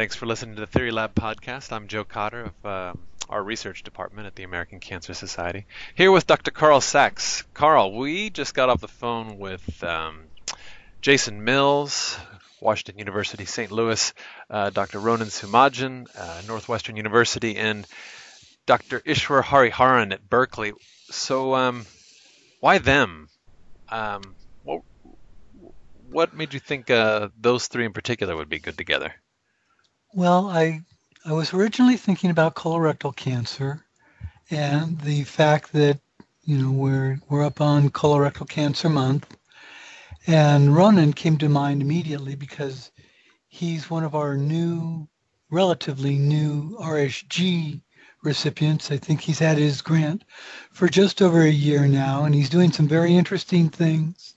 thanks for listening to the Theory Lab podcast. I'm Joe Cotter of uh, our research department at the American Cancer Society. Here with Dr. Carl Sachs. Carl, we just got off the phone with um, Jason Mills, Washington University, St. Louis, uh, Dr. Ronan Sumajian, uh, Northwestern University, and Dr. Ishwar Hariharan at Berkeley. So, um, why them? Um, what, what made you think uh, those three in particular would be good together? Well, I I was originally thinking about colorectal cancer and the fact that you know we're we're up on colorectal cancer month and Ronan came to mind immediately because he's one of our new relatively new RSG recipients. I think he's had his grant for just over a year now and he's doing some very interesting things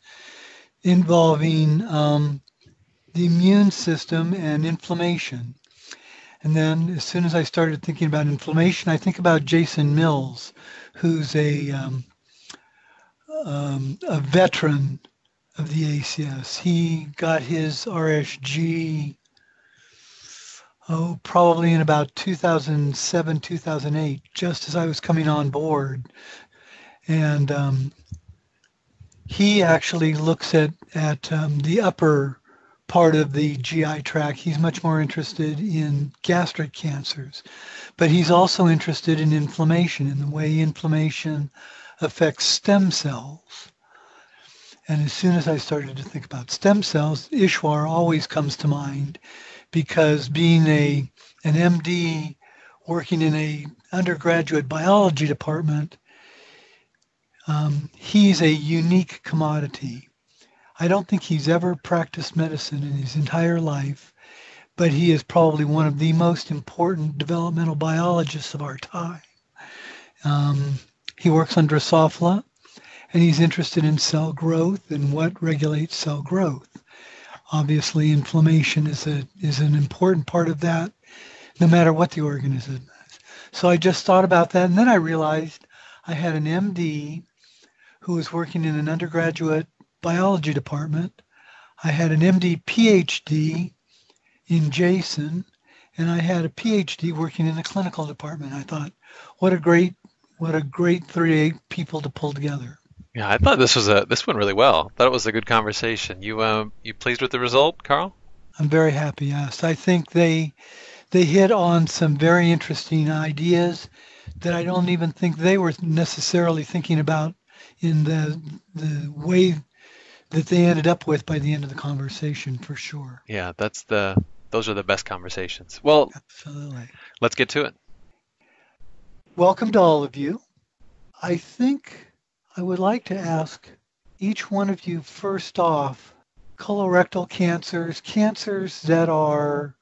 involving um, the immune system and inflammation. And then as soon as I started thinking about inflammation, I think about Jason Mills, who's a um, um, a veteran of the ACS. He got his RSG, oh, probably in about 2007, 2008, just as I was coming on board. And um, he actually looks at, at um, the upper part of the GI tract. He's much more interested in gastric cancers, but he's also interested in inflammation and the way inflammation affects stem cells. And as soon as I started to think about stem cells, Ishwar always comes to mind because being a an MD working in a undergraduate biology department, um, he's a unique commodity I don't think he's ever practiced medicine in his entire life, but he is probably one of the most important developmental biologists of our time. Um, he works on Drosophila, and he's interested in cell growth and what regulates cell growth. Obviously, inflammation is a is an important part of that, no matter what the organism is. So I just thought about that, and then I realized I had an MD who was working in an undergraduate biology department. I had an MD PhD in Jason, and I had a PhD working in the clinical department. I thought, what a great, what a great three people to pull together. Yeah, I thought this was a this went really well. I thought it was a good conversation. You uh, you pleased with the result, Carl? I'm very happy. Yes, I think they they hit on some very interesting ideas that I don't even think they were necessarily thinking about in the the way that they ended up with by the end of the conversation for sure. Yeah, that's the those are the best conversations. Well, absolutely. Let's get to it. Welcome to all of you. I think I would like to ask each one of you first off colorectal cancers, cancers that are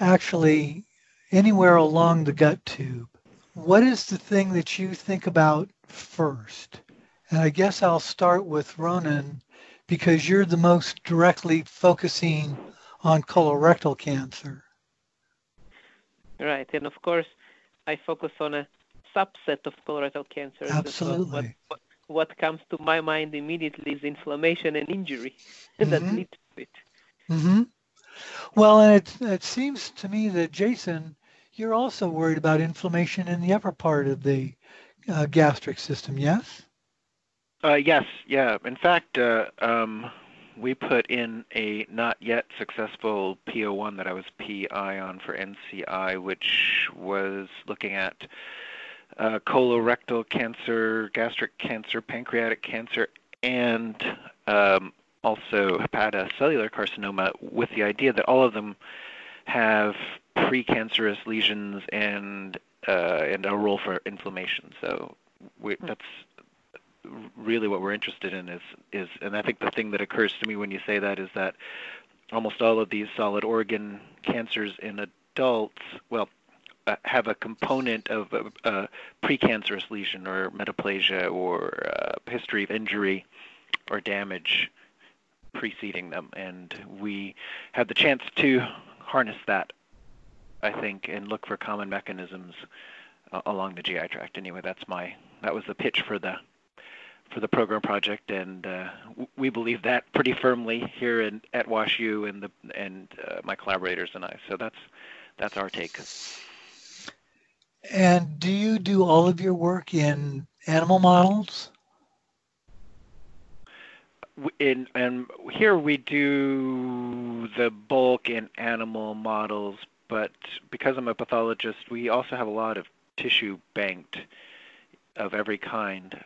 actually anywhere along the gut tube. What is the thing that you think about first? And I guess I'll start with Ronen because you're the most directly focusing on colorectal cancer. Right, and of course, I focus on a subset of colorectal cancer. Absolutely. What, what, what, comes to my mind immediately is inflammation and injury mm-hmm. that leads to it. Mm-hmm. Well, and it, it seems to me that Jason, you're also worried about inflammation in the upper part of the uh, gastric system, yes? Uh, yes, yeah. In fact, uh, um, we put in a not yet successful PO1 that I was PI on for NCI, which was looking at uh, colorectal cancer, gastric cancer, pancreatic cancer, and um, also hepatocellular carcinoma, with the idea that all of them have precancerous lesions and uh, and a role for inflammation. So we, hmm. that's really what we're interested in is is and I think the thing that occurs to me when you say that is that almost all of these solid organ cancers in adults, well, uh, have a component of a, a precancerous lesion or metaplasia or uh, history of injury or damage preceding them, and we have the chance to harness that, I think, and look for common mechanisms uh, along the GI tract. Anyway, that's my that was the pitch for the for the program project, and uh, we believe that pretty firmly here in, at WashU and the and uh, my collaborators and I. So that's that's our take. And do you do all of your work in animal models? In and here we do the bulk in animal models, but because I'm a pathologist, we also have a lot of tissue banked of every kind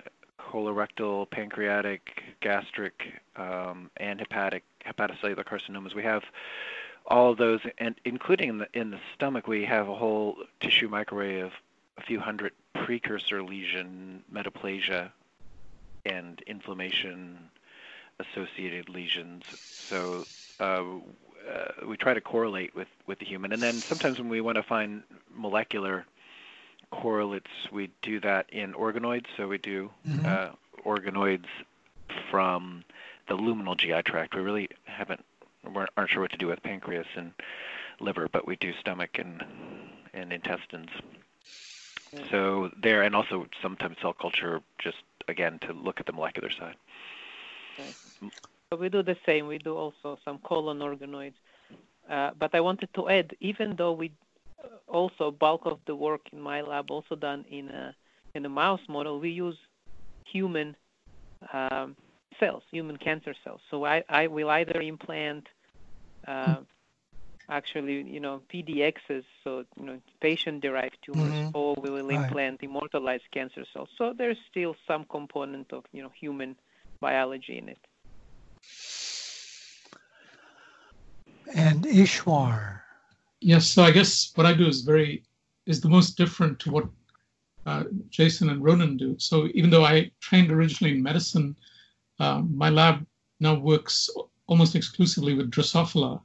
colorectal, pancreatic, gastric, um, and hepatic hepatocellular carcinomas. We have all of those, and including in the, in the stomach, we have a whole tissue microarray of a few hundred precursor lesion metaplasia and inflammation associated lesions. So uh, uh, we try to correlate with, with the human. And then sometimes when we want to find molecular correlates, we do that in organoids. So we do mm-hmm. uh, organoids from the luminal GI tract. We really haven't we aren't sure what to do with pancreas and liver, but we do stomach and and intestines. So there, and also sometimes cell culture, just again to look at the molecular side. Okay. So we do the same. We do also some colon organoids. Uh, but I wanted to add, even though we also bulk of the work in my lab also done in a in a mouse model, we use human um, cells, human cancer cells. So I, I will either implant uh, actually, you know, PDXs, so you know, patient-derived tumors, mm-hmm. or we will implant right. immortalized cancer cells. So there's still some component of you know human biology in it. And Ishwar. Yes, so I guess what I do is very is the most different to what uh, Jason and Ronan do. So even though I trained originally in medicine, uh, my lab now works almost exclusively with Drosophila,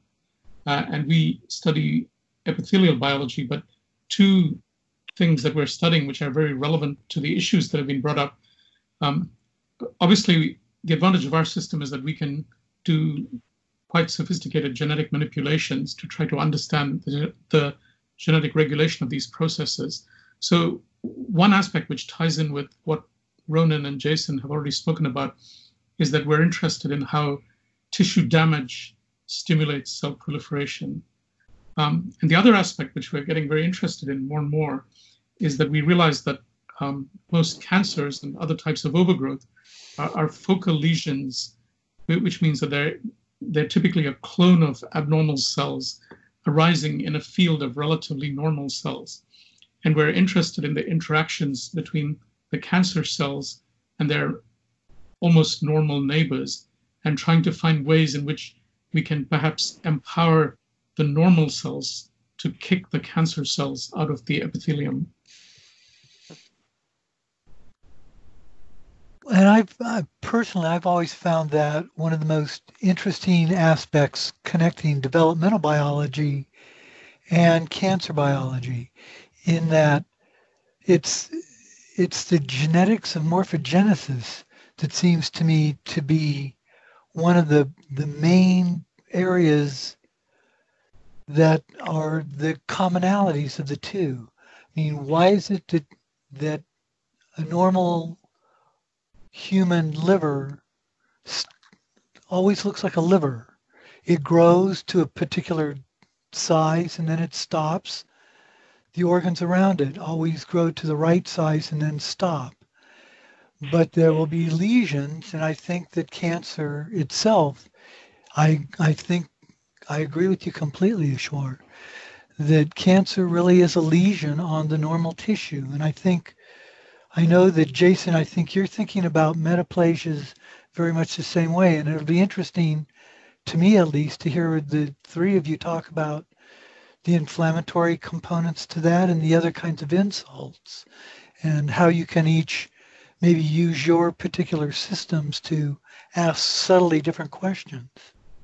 uh, and we study epithelial biology. But two things that we're studying, which are very relevant to the issues that have been brought up. Um, obviously, the advantage of our system is that we can do quite sophisticated genetic manipulations to try to understand the, the genetic regulation of these processes. So, one aspect which ties in with what Ronan and Jason have already spoken about is that we're interested in how tissue damage stimulates cell proliferation. Um, and the other aspect, which we're getting very interested in more and more, is that we realize that um, most cancers and other types of overgrowth are, are, focal lesions, which means that they're, they're typically a clone of abnormal cells arising in a field of relatively normal cells. And we're interested in the interactions between the cancer cells and their almost normal neighbors and trying to find ways in which we can perhaps empower the normal cells to kick the cancer cells out of the epithelium. And I've I, personally, I've always found that one of the most interesting aspects connecting developmental biology and cancer biology, in that it's it's the genetics of morphogenesis that seems to me to be one of the the main areas that are the commonalities of the two. I mean, why is it that that a normal human liver always looks like a liver? It grows to a particular size and then it stops. The organs around it always grow to the right size and then stop but there will be lesions, and I think that cancer itself, I I think I agree with you completely, Ishwar, that cancer really is a lesion on the normal tissue, and I think I know that Jason, I think you're thinking about metaplasias very much the same way, and it'll be interesting to me at least to hear the three of you talk about the inflammatory components to that and the other kinds of insults and how you can each maybe use your particular systems to ask subtly different questions.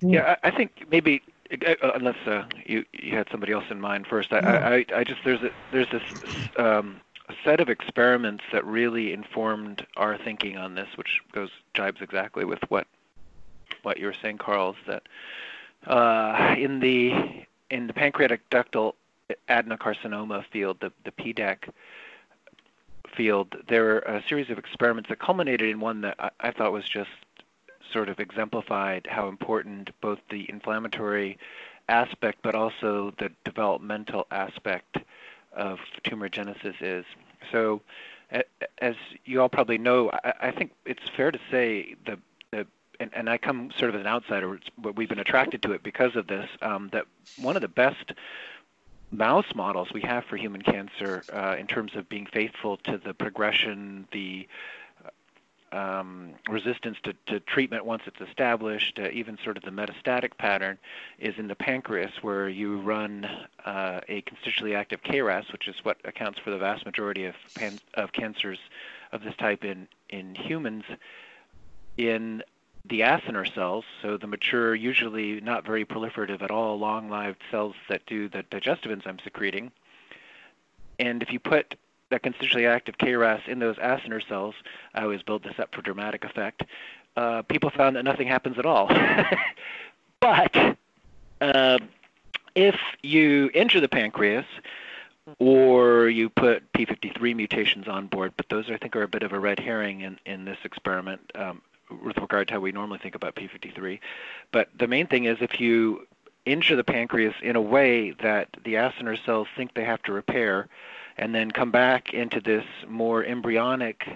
Yeah, I, think maybe uh, uh, unless uh, you you had somebody else in mind first, I, I, I just there's a there's this um, set of experiments that really informed our thinking on this, which goes jibes exactly with what what you were saying, Carl. Is that uh, in the in the pancreatic ductal adenocarcinoma field, the the PDAC field, there were a series of experiments that culminated in one that I, I thought was just sort of exemplified how important both the inflammatory aspect but also the developmental aspect of tumor genesis is. So, as you all probably know, I, I think it's fair to say the the and, and, I come sort of as an outsider, but we've been attracted to it because of this. Um, that one of the best mouse models we have for human cancer uh, in terms of being faithful to the progression, the um, resistance to, to, treatment once it's established, uh, even sort of the metastatic pattern, is in the pancreas, where you run uh, a constitutively active KRAS, which is what accounts for the vast majority of, pan- of cancers of this type in, in humans, in the acinar cells, so the mature, usually not very proliferative at all, long-lived cells that do the digestive enzyme secreting. And if you put that constitutively active KRAS in those acinar cells, I always build this up for dramatic effect, uh, people found that nothing happens at all. but uh, if you injure the pancreas, or you put p53 mutations on board, but those I think are a bit of a red herring in, in this experiment. Um, with regard to how we normally think about P53. But the main thing is if you injure the pancreas in a way that the acinar cells think they have to repair and then come back into this more embryonic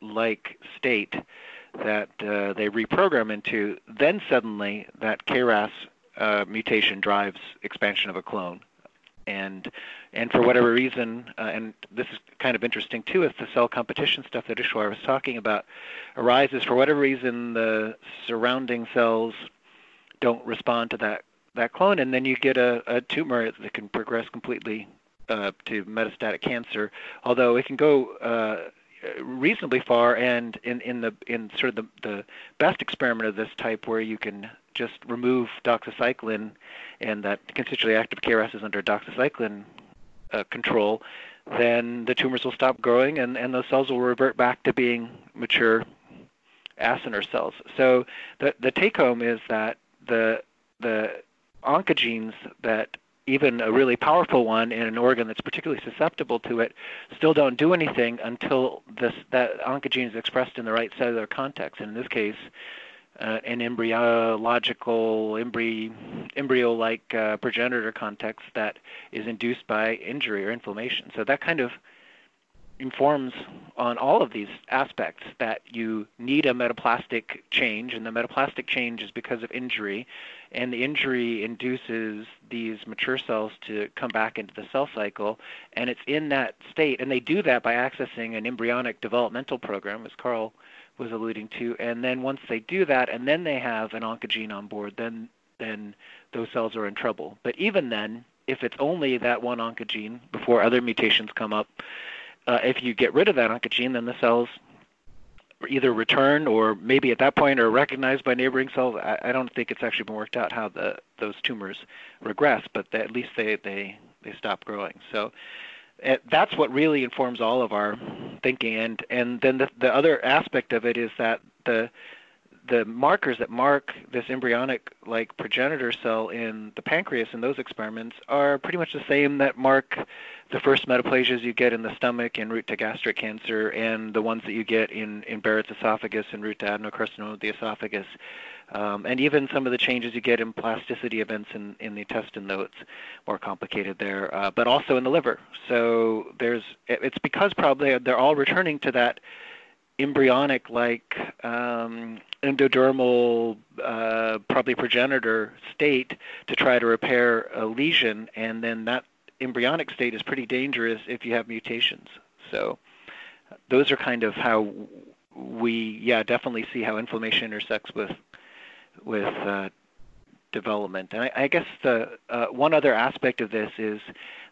like state that uh, they reprogram into, then suddenly that KRAS uh, mutation drives expansion of a clone. And and for whatever reason, uh, and this is kind of interesting too, if the cell competition stuff that Ishwar was talking about arises. For whatever reason, the surrounding cells don't respond to that that clone, and then you get a, a tumor that can progress completely uh, to metastatic cancer. Although it can go uh, reasonably far, and in in the in sort of the the best experiment of this type, where you can just remove doxycycline, and that constitutively active KRAS is under doxycycline uh, control, then the tumors will stop growing, and and those cells will revert back to being mature acinar cells. So the the take home is that the the oncogenes that even a really powerful one in an organ that's particularly susceptible to it still don't do anything until this that oncogene is expressed in the right cellular context. And in this case, uh, an embryological embry, embryo-like uh, progenitor context that is induced by injury or inflammation. So that kind of informs on all of these aspects that you need a metaplastic change, and the metaplastic change is because of injury, and the injury induces these mature cells to come back into the cell cycle, and it's in that state, and they do that by accessing an embryonic developmental program, as Carl was alluding to, and then once they do that, and then they have an oncogene on board, then then those cells are in trouble. But even then, if it's only that one oncogene before other mutations come up, uh, if you get rid of that oncogene, then the cells either return or maybe at that point are recognized by neighboring cells. I, I don't think it's actually been worked out how the those tumors regress, but they, at least they, they, they stop growing. So uh, that's what really informs all of our thinking. And, and then the, the other aspect of it is that the the markers that mark this embryonic like progenitor cell in the pancreas in those experiments are pretty much the same that mark the first metaplasias you get in the stomach en route to gastric cancer and the ones that you get in, in Barrett's esophagus en route to adenocarcinoma of the esophagus. Um, and even some of the changes you get in plasticity events in, in the intestine, though it's more complicated there, uh, but also in the liver. So there's it's because probably they're all returning to that embryonic like um, endodermal uh, probably progenitor state to try to repair a lesion and then that embryonic state is pretty dangerous if you have mutations. So those are kind of how we yeah definitely see how inflammation intersects with with uh, development. And I, I guess the uh, one other aspect of this is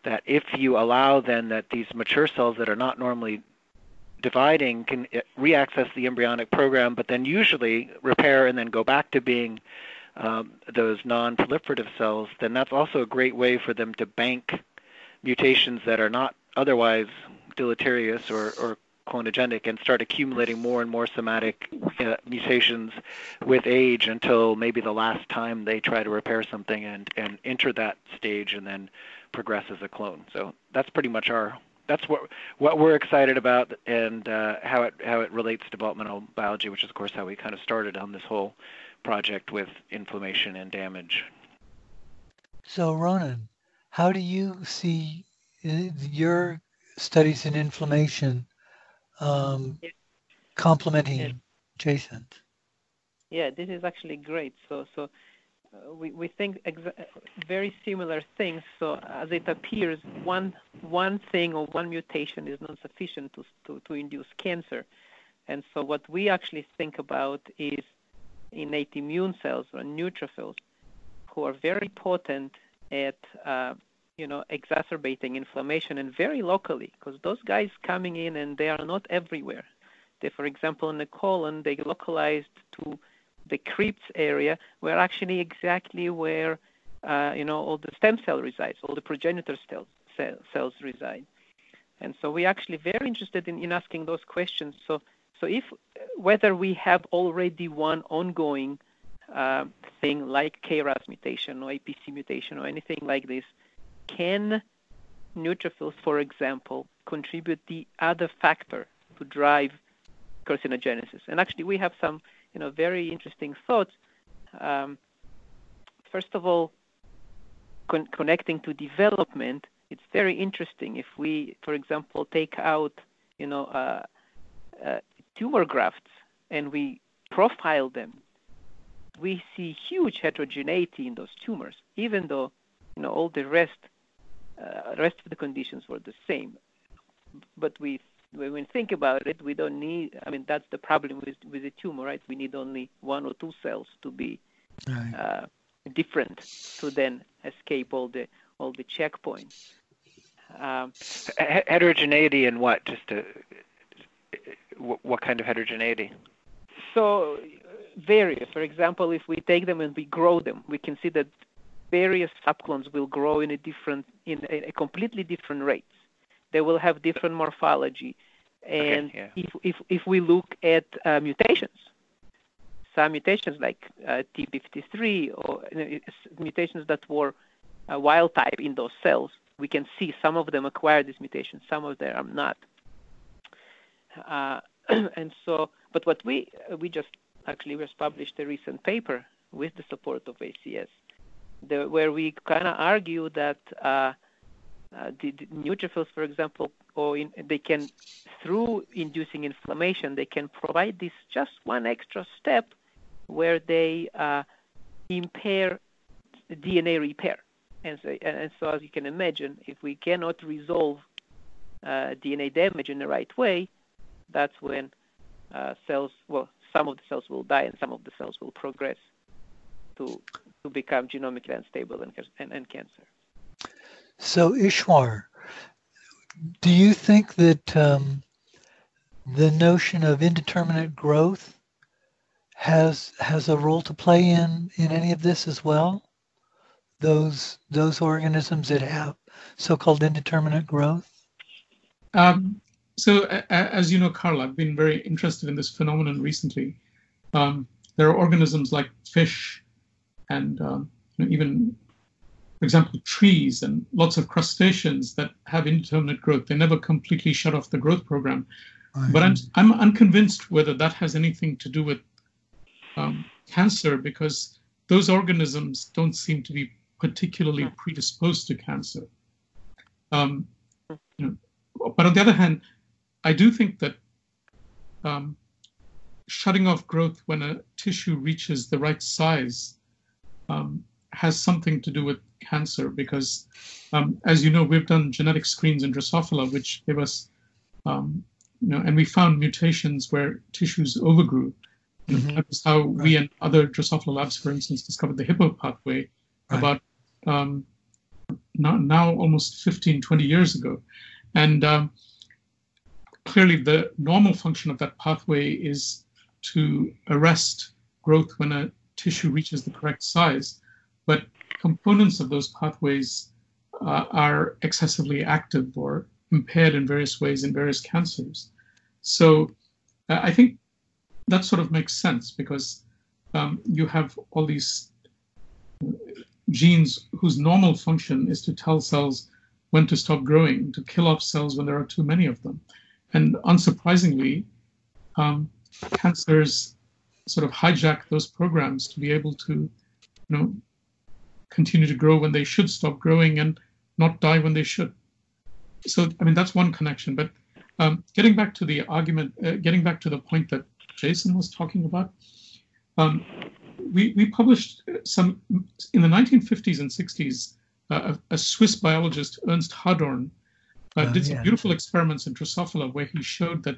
that if you allow then that these mature cells that are not normally dividing can uh, reaccess the embryonic program, but then usually repair and then go back to being um, those non-proliferative cells, then that's also a great way for them to bank mutations that are not otherwise deleterious or, or clonogenic and start accumulating more and more somatic uh, mutations with age until maybe the last time they try to repair something and, and enter that stage and then progress as a clone. So that's pretty much our that's what what we're excited about, and uh, how it how it relates to developmental biology, which is of course how we kind of started on this whole project with inflammation and damage. So Ronan, how do you see uh, your studies in inflammation um, complementing Yeah. Jason? Yeah, this is actually great. So, so we we think uh, very similar things. So, as it appears, one one thing or one mutation is not sufficient to to, to induce cancer, and so what we actually think about is innate immune cells or neutrophils, who are very potent at uh, you know exacerbating inflammation and very locally, because those guys coming in and they are not everywhere. They, for example, in the colon, they localized to the crypts area, where actually exactly where uh, you know all the stem cell resides, all the progenitor cells cell, cells reside. And so we're actually very interested in, in asking those questions. So so if whether we have already one ongoing uh, thing like KRAS mutation or APC mutation or anything like this, can neutrophils, for example, contribute the other factor to drive carcinogenesis? And actually, we have some, you know, very interesting thoughts. Um, first of all, con- connecting to development, it's very interesting if we, for example, take out, you know, uh, uh, tumor grafts and we profile them, we see huge heterogeneity in those tumors, even though, you know, all the rest, uh, rest of the conditions were the same. But we when we think about it, we don't need. I mean, that's the problem with with the tumor, right? We need only one or two cells to be Right. uh, different to then escape all the all the checkpoints. Um, heterogeneity in what? Just to, what, what kind of heterogeneity? so various. For example, if we take them and we grow them, we can see that various subclones will grow in a different, in a, a completely different rates. They will have different morphology, and yeah. if if if we look at uh, mutations, some mutations like uh, T53 or you know, mutations that were uh, wild type in those cells, we can see some of them acquire this mutation, some of them are not. Uh, and so, but what we we just actually just published a recent paper with the support of ACS, the, where we kind of argue that uh, the, the neutrophils, for example, or in, they can, through inducing inflammation, they can provide this just one extra step where they uh, impair DNA repair. And so, and so, as you can imagine, if we cannot resolve uh, DNA damage in the right way, that's when uh, cells, well, some of the cells will die and some of the cells will progress to to become genomically unstable and, and, and cancer. So Ishwar, do you think that um, the notion of indeterminate growth has has a role to play in in any of this as well? Those those organisms that have so-called indeterminate growth. Um, so, a- a- as you know, Carl, I've been very interested in this phenomenon recently. Um, there are organisms like fish and um, even, for example, trees and lots of crustaceans that have indeterminate growth. They never completely shut off the growth program. But I'm, I'm unconvinced whether that has anything to do with um, cancer because those organisms don't seem to be particularly predisposed to cancer. Um, you know, but on the other hand, I do think that um, shutting off growth when a tissue reaches the right size um, has something to do with cancer because, um, as you know, we've done genetic screens in Drosophila, which give us, um, you know, and we found mutations where tissues overgrew. Mhm. That was how we and other Drosophila labs, for instance, discovered the Hippo pathway Right. about um, now, now almost 15, 20 years ago. And um, clearly, the normal function of that pathway is to arrest growth when a tissue reaches the correct size. But components of those pathways uh, are excessively active or impaired in various ways in various cancers. So uh, I think that sort of makes sense because um, you have all these genes whose normal function is to tell cells when to stop growing, to kill off cells when there are too many of them. And unsurprisingly, um, cancers sort of hijack those programs to be able to, you know, continue to grow when they should stop growing and not die when they should. So, I mean, that's one connection. But um, getting back to the argument, uh, getting back to the point that Jason was talking about, um, we, we published some in the 1950s and 60s. Uh, a, a, Swiss biologist, Ernst Hadorn, uh, oh, did some yeah. beautiful experiments in Drosophila where he showed that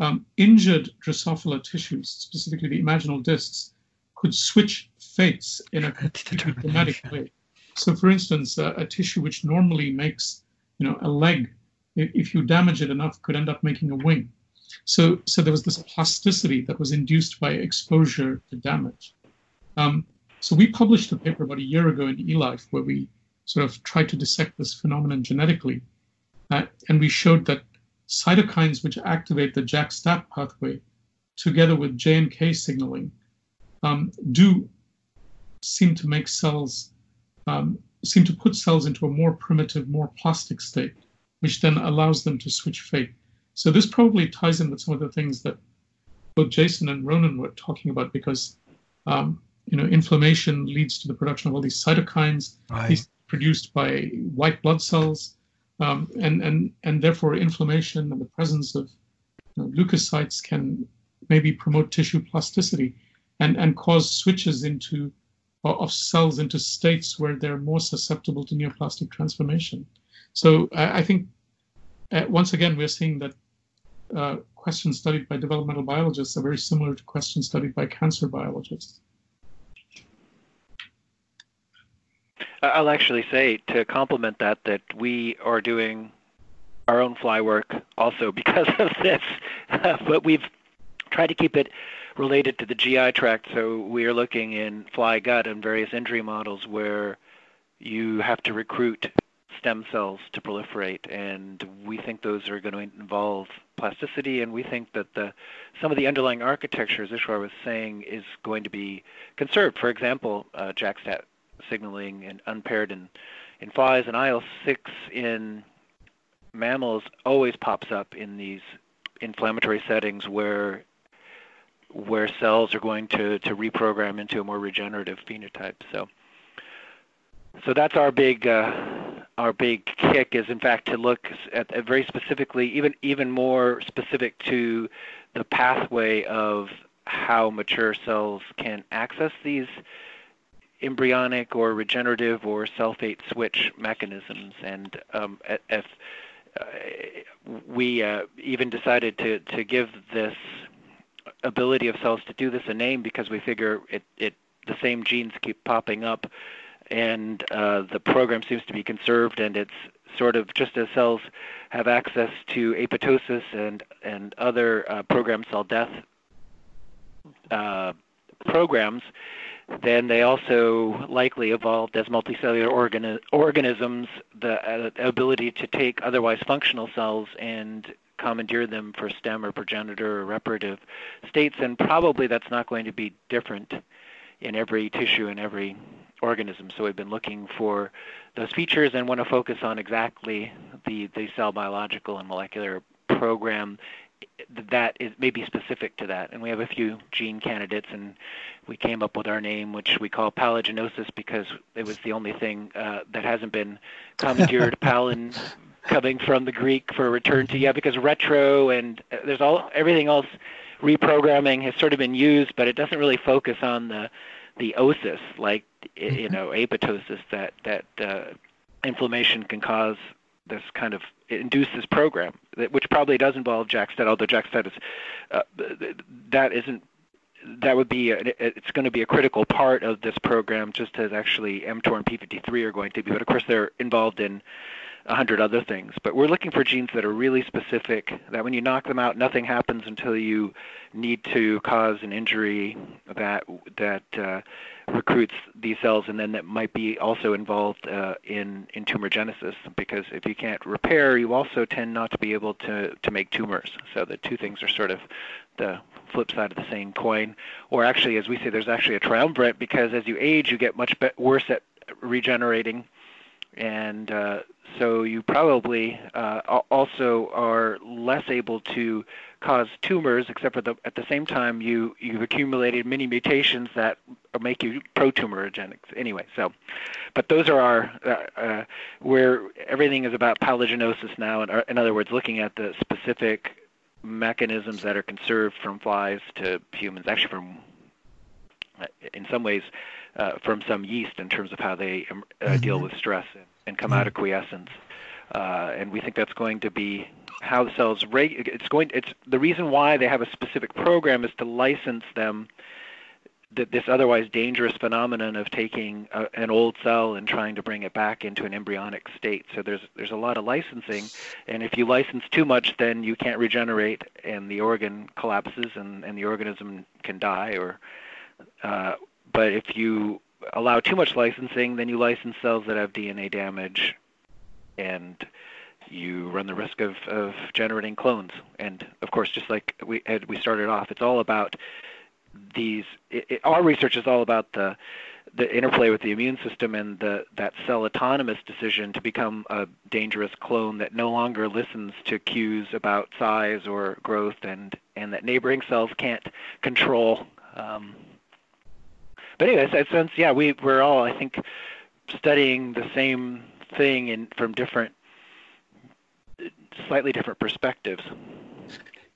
um, injured Drosophila tissues, specifically the imaginal discs, could switch fates in a dramatic way. So, for instance, uh, a tissue which normally makes, you know, a leg, if you damage it enough, could end up making a wing. So, so there was this plasticity that was induced by exposure to damage. Um, so we published a paper about a year ago in eLife where we sort of tried to dissect this phenomenon genetically, uh, and we showed that cytokines which activate the JAK-STAT pathway, together with J and K signaling, um, do seem to make cells um, seem to put cells into a more primitive, more plastic state, which then allows them to switch fate. So this probably ties in with some of the things that both Jason and Ronan were talking about, because um, you know inflammation leads to the production of all these cytokines, right. these produced by white blood cells, um, and and and therefore inflammation and the presence of you know, leukocytes can maybe promote tissue plasticity and and cause switches into of cells into states where they're more susceptible to neoplastic transformation. So I, think uh, once again we're seeing that uh, questions studied by developmental biologists are very similar to questions studied by cancer biologists. I'll actually say to complement that that we are doing our own fly work also because of this, but we've tried to keep it related to the GI tract. So we are looking in fly gut and various injury models where you have to recruit stem cells to proliferate, and we think those are going to involve plasticity, and we think that the some of the underlying architecture, as Ishwar was saying, is going to be conserved. For example, uh, JAK-STAT signaling and unpaired in, in flies, and IL-6 in mammals always pops up in these inflammatory settings where where cells are going to, to reprogram into a more regenerative phenotype. So so that's our big uh, our big kick is in fact to look at, at very specifically even even more specific to the pathway of how mature cells can access these embryonic or regenerative or sulfate switch mechanisms. And um, if uh, we uh, even decided to, to give this ability of cells to do this a name because we figure it, it the same genes keep popping up and uh, the program seems to be conserved and it's sort of just as cells have access to apoptosis and and other uh, programmed cell death uh, programs then they also likely evolved as multicellular organi- organisms the uh, ability to take otherwise functional cells and commandeer them for stem or progenitor or reparative states, and probably that's not going to be different in every tissue and every organism. So we've been looking for those features and want to focus on exactly the, the cell biological and molecular program that is maybe specific to that. And we have a few gene candidates, and we came up with our name, which we call palagenosis because it was the only thing uh, that hasn't been commandeered. Palin coming from the Greek for return to yeah, because retro and uh, there's all everything else reprogramming has sort of been used, but it doesn't really focus on the the osis like you mm-hmm. know apoptosis that that uh, inflammation can cause this kind of induce this program, which probably does involve JAK-STAT, although JAK-STAT is uh, that isn't that would be a, it's going to be a critical part of this program, just as actually mTOR and p53 are going to be. But of course, they're involved in a hundred other things. But we're looking for genes that are really specific. That when you knock them out, nothing happens until you need to cause an injury that that uh, recruits these cells, and then that might be also involved uh, in in tumorigenesis. Because if you can't repair, you also tend not to be able to to make tumors. So the two things are sort of the flip side of the same coin. Or actually, as we say, there's actually a triumvirate because as you age, you get much be- worse at regenerating and uh, so you probably uh, also are less able to cause tumors, except for the, at the same time you you've accumulated many mutations that make you pro-tumorigenic. Anyway, so, but those are our uh, uh, where everything is about palliginosis now, and in other words, looking at the specific mechanisms that are conserved from flies to humans, actually from uh, in some ways uh, from some yeast in terms of how they um, uh, mm-hmm. deal with stress and, come mm-hmm. out of quiescence. Uh, and we think that's going to be how the cells reg- it's going it's the reason why they have a specific program is to license them that this otherwise dangerous phenomenon of taking a, an old cell and trying to bring it back into an embryonic state. So there's there's a lot of licensing, and if you license too much, then you can't regenerate, and the organ collapses, and, and the organism can die. Or, uh, but if you allow too much licensing, then you license cells that have DNA damage, and you run the risk of, of generating clones. And of course, just like we we started off, it's all about these. It, it, our research is all about the the interplay with the immune system and the that cell autonomous decision to become a dangerous clone that no longer listens to cues about size or growth and and that neighboring cells can't control. Um, but anyway, sense yeah we we're all I think studying the same thing in from different slightly different perspectives.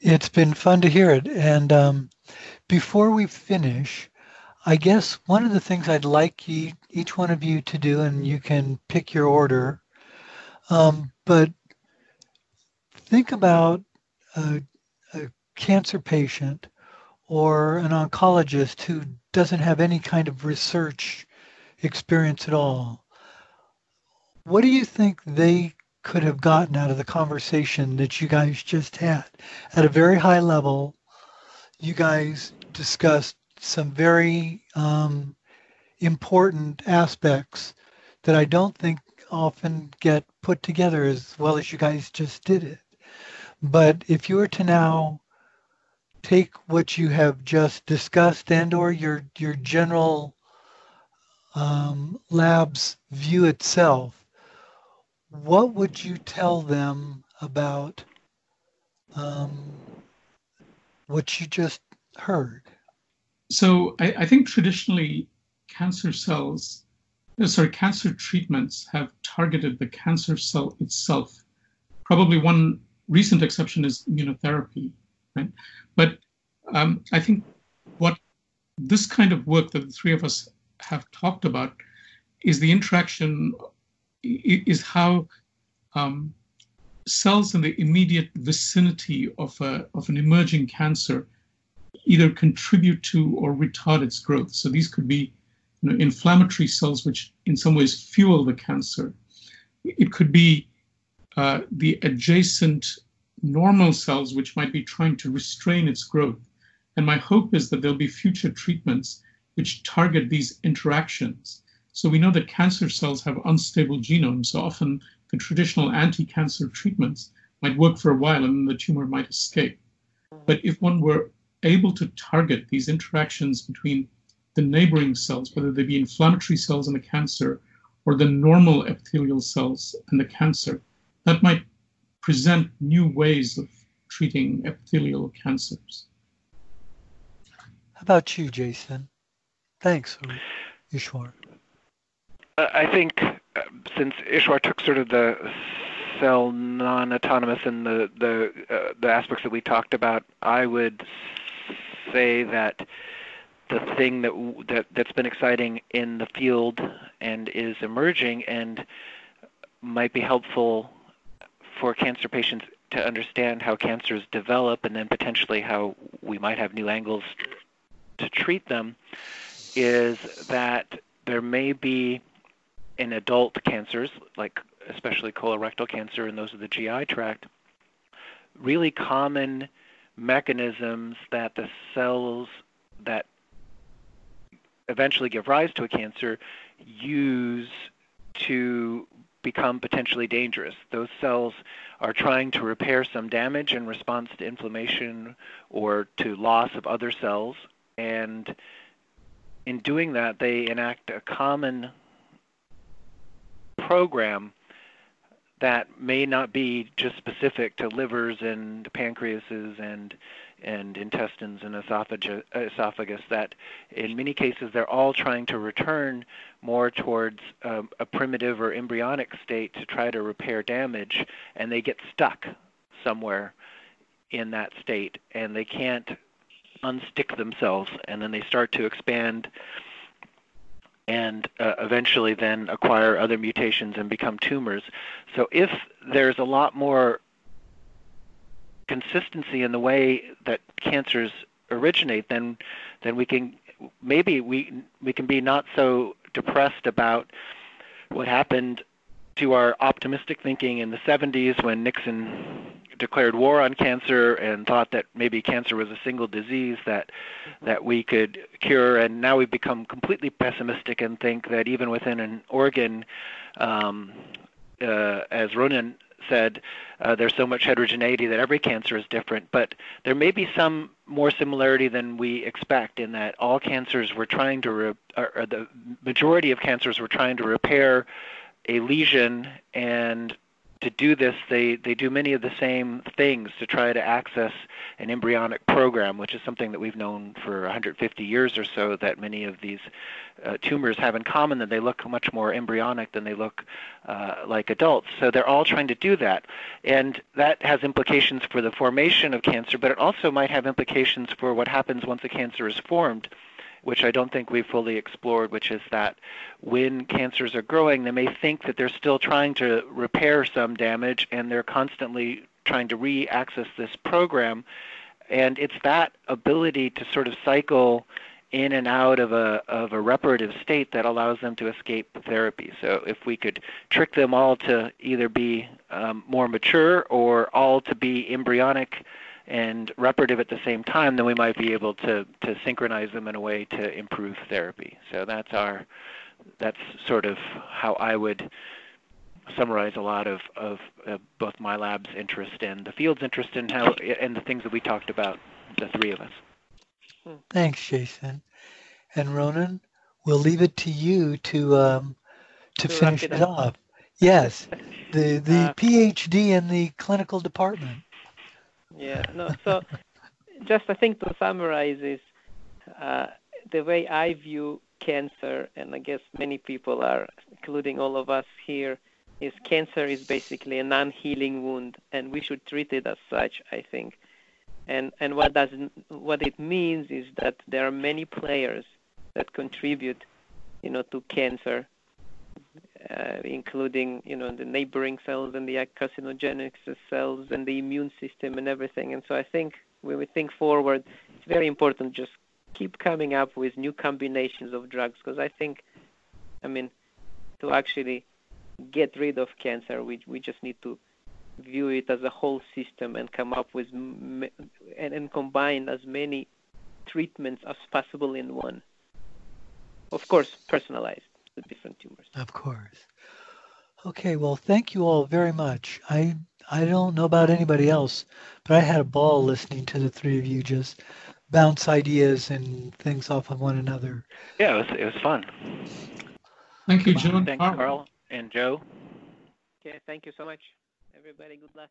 It's been fun to hear it. And um, before we finish, I guess one of the things I'd like each one of you to do, and you can pick your order, um, but think about a, a cancer patient or an oncologist who doesn't have any kind of research experience at all. What do you think they could have gotten out of the conversation that you guys just had. At a very high level, you guys discussed some very um, important aspects that I don't think often get put together as well as you guys just did it. But if you were to now take what you have just discussed and or your your general um, lab's view itself what would you tell them about um, what you just heard? So I, I think traditionally cancer cells, uh, sorry, cancer treatments have targeted the cancer cell itself. Probably one recent exception is immunotherapy, right? But um, I think what this kind of work that the three of us have talked about is the interaction is how um, cells in the immediate vicinity of, a, of an emerging cancer either contribute to or retard its growth. So these could be you know, inflammatory cells, which in some ways fuel the cancer. It could be uh, the adjacent normal cells, which might be trying to restrain its growth. And my hope is that there'll be future treatments which target these interactions so we know that cancer cells have unstable genomes. So often the traditional anti-cancer treatments might work for a while and then the tumor might escape. But if one were able to target these interactions between the neighboring cells, whether they be inflammatory cells in the cancer or the normal epithelial cells in the cancer, that might present new ways of treating epithelial cancers. How about you, Jason? Thanks, Ishwar. I think uh, since Ishwar took sort of the cell non-autonomous and the the uh, the aspects that we talked about, I would say that the thing that that that's been exciting in the field and is emerging and might be helpful for cancer patients to understand how cancers develop and then potentially how we might have new angles to treat them is that there may be in adult cancers, like especially colorectal cancer and those of the GI tract, really common mechanisms that the cells that eventually give rise to a cancer use to become potentially dangerous. Those cells are trying to repair some damage in response to inflammation or to loss of other cells. And in doing that, they enact a common program that may not be just specific to livers and pancreases and and intestines and esophagus, esophagus that in many cases they're all trying to return more towards um, a primitive or embryonic state to try to repair damage and they get stuck somewhere in that state and they can't unstick themselves and then they start to expand and uh, eventually then acquire other mutations and become tumors. So if there's a lot more consistency in the way that cancers originate, then then we can maybe we we can be not so depressed about what happened to our optimistic thinking in the 70s when Nixon declared war on cancer and thought that maybe cancer was a single disease that that we could cure. And now we've become completely pessimistic and think that even within an organ um, uh, as Ronan said, uh, there's so much heterogeneity that every cancer is different, but there may be some more similarity than we expect in that all cancers were trying to, re- or, or the majority of cancers were trying to repair a lesion and to do this, they, they do many of the same things to try to access an embryonic program, which is something that we've known for 150 years or so that many of these uh, tumors have in common that they look much more embryonic than they look uh, like adults. So they're all trying to do that. And that has implications for the formation of cancer, but it also might have implications for what happens once a cancer is formed which I don't think we've fully explored, which is that when cancers are growing, they may think that they're still trying to repair some damage and they're constantly trying to re-access this program. And it's that ability to sort of cycle in and out of a of a reparative state that allows them to escape therapy. So if we could trick them all to either be um, more mature or all to be embryonic and reparative at the same time, then we might be able to, to synchronize them in a way to improve therapy. So that's our that's sort of how I would summarize a lot of, of uh, both my lab's interest and the field's interest in how and the things that we talked about, the three of us. Thanks, Jason. And Ronan, we'll leave it to you to um, to, to finish it, it off. Yes, the the uh, PhD in the clinical department. Yeah, no. So, just I think to summarize is uh, the way I view cancer, and I guess many people are, including all of us here, is cancer is basically a non-healing wound, and we should treat it as such. I think, and and what does what it means is that there are many players that contribute, you know, to cancer, uh, including you know the neighboring cells and the carcinogenic cells and the immune system and everything. And so I think when we think forward, it's very important just keep coming up with new combinations of drugs because I think, I mean, to actually get rid of cancer, we we just need to view it as a whole system and come up with and, and combine as many treatments as possible in one. Of course, personalized the different tumors. Of course. Okay, well, thank you all very much. I I don't know about anybody else, but I had a ball listening to the three of you just bounce ideas and things off of one another. Yeah, it was, it was fun. Thank you, John. Thanks, Carl and Joe. Okay, thank you so much. Everybody, good luck.